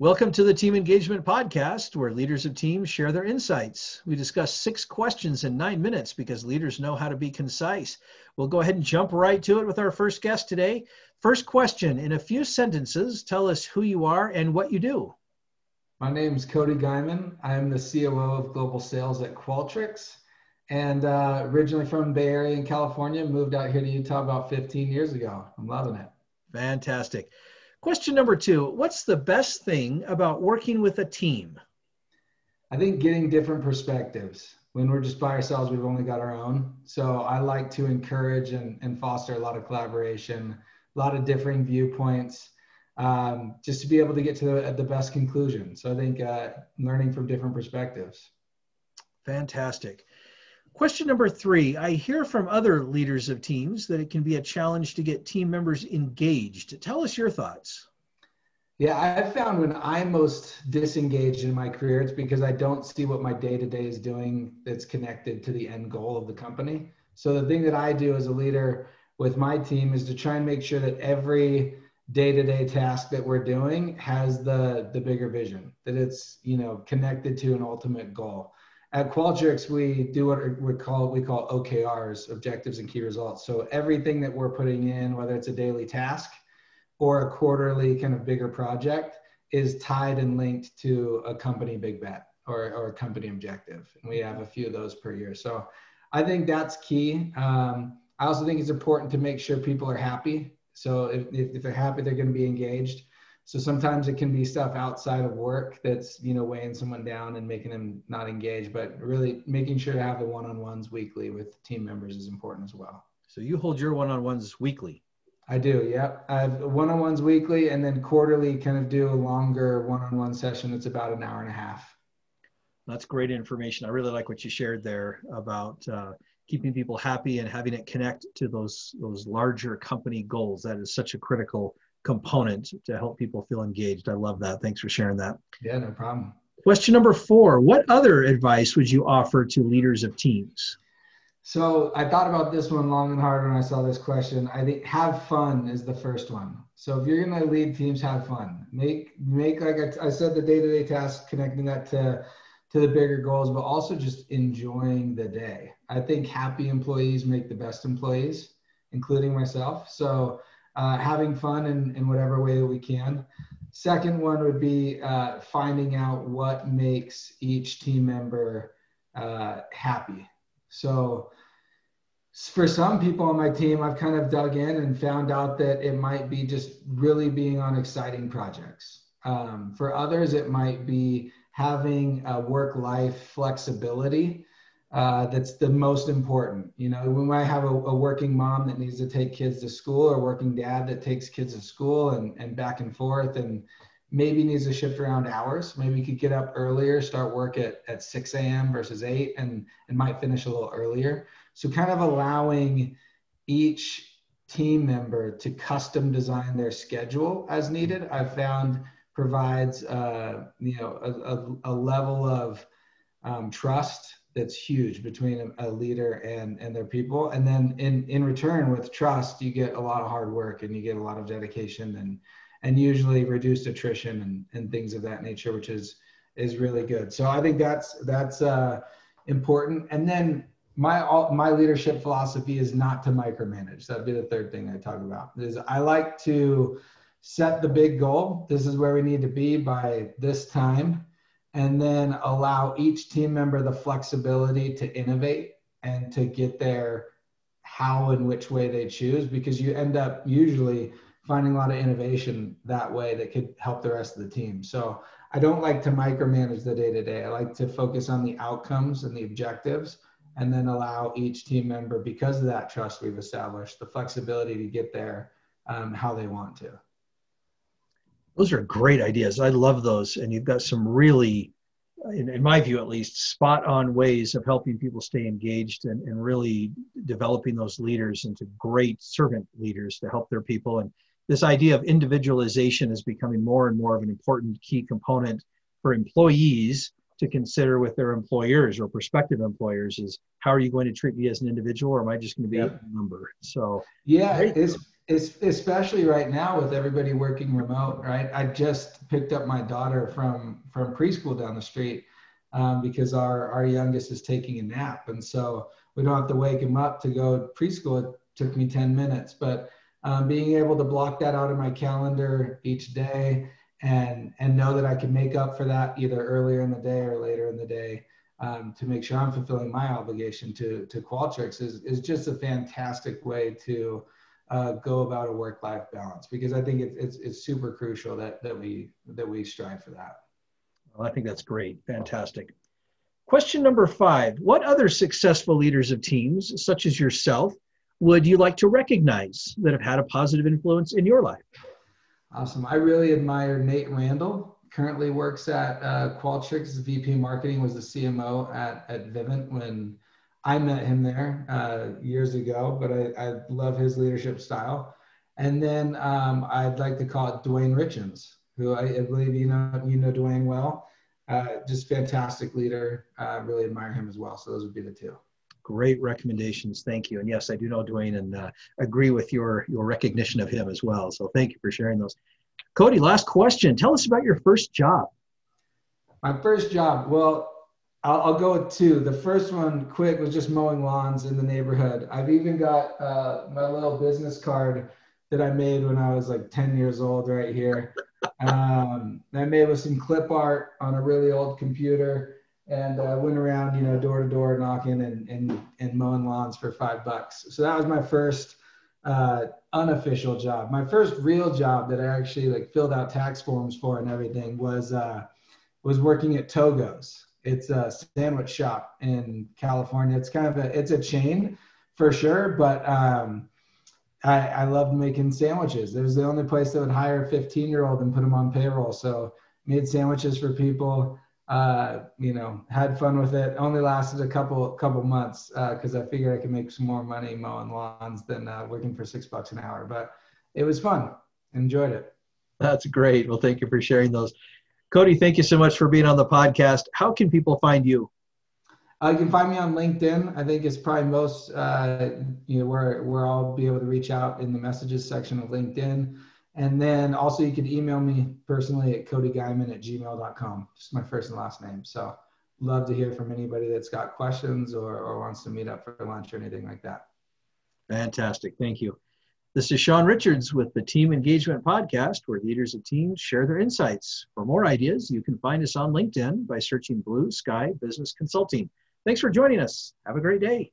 Welcome to the Team Engagement Podcast, where leaders of teams share their insights. We discuss six questions in nine minutes because leaders know how to be concise. We'll go ahead and jump right to it with our first guest today. First question In a few sentences, tell us who you are and what you do. My name is Cody Guyman. I'm the COO of Global Sales at Qualtrics and uh, originally from Bay Area in California, moved out here to Utah about 15 years ago. I'm loving it. Fantastic. Question number two What's the best thing about working with a team? I think getting different perspectives. When we're just by ourselves, we've only got our own. So I like to encourage and, and foster a lot of collaboration, a lot of differing viewpoints, um, just to be able to get to the, the best conclusion. So I think uh, learning from different perspectives. Fantastic. Question number three I hear from other leaders of teams that it can be a challenge to get team members engaged. Tell us your thoughts. Yeah, I've found when I'm most disengaged in my career, it's because I don't see what my day to day is doing that's connected to the end goal of the company. So, the thing that I do as a leader with my team is to try and make sure that every day to day task that we're doing has the, the bigger vision, that it's you know connected to an ultimate goal at Qualtrics, we do what we call we call OKRs, objectives and key results. So everything that we're putting in, whether it's a daily task or a quarterly kind of bigger project, is tied and linked to a company big bet or, or a company objective. And we have a few of those per year. So I think that's key. Um, I also think it's important to make sure people are happy. So if, if they're happy, they're going to be engaged. So sometimes it can be stuff outside of work that's, you know, weighing someone down and making them not engaged, but really making sure to have the one-on-ones weekly with team members is important as well. So you hold your one-on-ones weekly. I do. Yep. I have one-on-ones weekly and then quarterly kind of do a longer one-on-one session that's about an hour and a half. That's great information. I really like what you shared there about uh, keeping people happy and having it connect to those those larger company goals. That is such a critical component to help people feel engaged. I love that. Thanks for sharing that. Yeah, no problem. Question number four What other advice would you offer to leaders of teams? So I thought about this one long and hard when I saw this question. I think have fun is the first one. So if you're going to lead teams, have fun. Make make like I, said, the day to day tasks, connecting that to to the bigger goals, but also just enjoying the day. I think happy employees make the best employees, including myself. So uh, having fun in, in whatever way that we can. Second one would be uh, finding out what makes each team member uh, happy. So, for some people on my team, I've kind of dug in and found out that it might be just really being on exciting projects. Um, for others, it might be having a work life flexibility uh, that's the most important. You know, we might have a, a, working mom that needs to take kids to school or working dad that takes kids to school and, and back and forth and maybe needs to shift around hours. Maybe you could get up earlier, start work at, at 6 a.m. versus 8 and, and might finish a little earlier. So kind of allowing each team member to custom design their schedule as needed, I've found provides, uh, you know, a, a, a level of um, trust that's huge between a, leader and and their people. And then in in return with trust you get a lot of hard work and you get a lot of dedication and and usually reduced attrition and and things of that nature which is is really good. So i think that's that's uh important. And then my all my leadership philosophy is not to micromanage. That'd be the third thing i talk about is i like to set the big goal. This is where we need to be by this time and then allow each team member the flexibility to innovate and to get there how and which way they choose because you end up usually finding a lot of innovation that way that could help the rest of the team. So I don't like to micromanage the day to day. I like to focus on the outcomes and the objectives and then allow each team member, because of that trust we've established, the flexibility to get there um, how they want to. Those are great ideas. I love those. And you've got some really, in, in my view at least, spot on ways of helping people stay engaged and, and really developing those leaders into great servant leaders to help their people. And this idea of individualization is becoming more and more of an important key component for employees to consider with their employers or prospective employers is how are you going to treat me as an individual or am I just going to be yeah. a number? So yeah, it's it's especially right now with everybody working remote, right? I just picked up my daughter from from preschool down the street um, because our our youngest is taking a nap, and so we don't have to wake him up to go preschool. It took me ten minutes, but um, being able to block that out of my calendar each day and and know that I can make up for that either earlier in the day or later in the day um, to make sure I'm fulfilling my obligation to to Qualtrics is is just a fantastic way to uh, go about a work-life balance because I think it's, it's it's super crucial that that we that we strive for that. Well, I think that's great, fantastic. Question number five: What other successful leaders of teams, such as yourself, would you like to recognize that have had a positive influence in your life? Awesome. I really admire Nate Randall. Currently works at uh, Qualtrics, VP Marketing, was the CMO at, at Vivint when I met him there uh, years ago, but I, I love his leadership style. And then um, I'd like to call it Dwayne Richens, who I, I believe you know you know Dwayne well. Uh, just fantastic leader. Uh, really admire him as well. So those would be the two. Great recommendations. Thank you. And yes, I do know Dwayne and uh, agree with your, your recognition of him as well. So thank you for sharing those. Cody, last question. Tell us about your first job. My first job. Well, I'll, I'll go with two. The first one, quick, was just mowing lawns in the neighborhood. I've even got uh, my little business card that I made when I was like 10 years old right here. Um, I made with some clip art on a really old computer and uh, went around, you know, door to door knocking and, and, and mowing lawns for five bucks. So that was my first uh, unofficial job. My first real job that I actually like filled out tax forms for and everything was uh, was working at Togo's. It's a sandwich shop in California. It's kind of a it's a chain for sure, but um, I, I loved making sandwiches. It was the only place that would hire a 15 year old and put them on payroll. So made sandwiches for people uh, you know, had fun with it. Only lasted a couple couple months because uh, I figured I could make some more money mowing lawns than uh, working for six bucks an hour. But it was fun. Enjoyed it. That's great. Well, thank you for sharing those. Cody, thank you so much for being on the podcast. How can people find you? Uh, you can find me on LinkedIn. I think it's probably most, uh, you know, where where I'll be able to reach out in the messages section of LinkedIn. And then also you can email me personally at codyguyman at gmail.com. Just my first and last name. So love to hear from anybody that's got questions or, or wants to meet up for lunch or anything like that. Fantastic. Thank you. This is Sean Richards with the Team Engagement Podcast, where leaders of teams share their insights. For more ideas, you can find us on LinkedIn by searching Blue Sky Business Consulting. Thanks for joining us. Have a great day.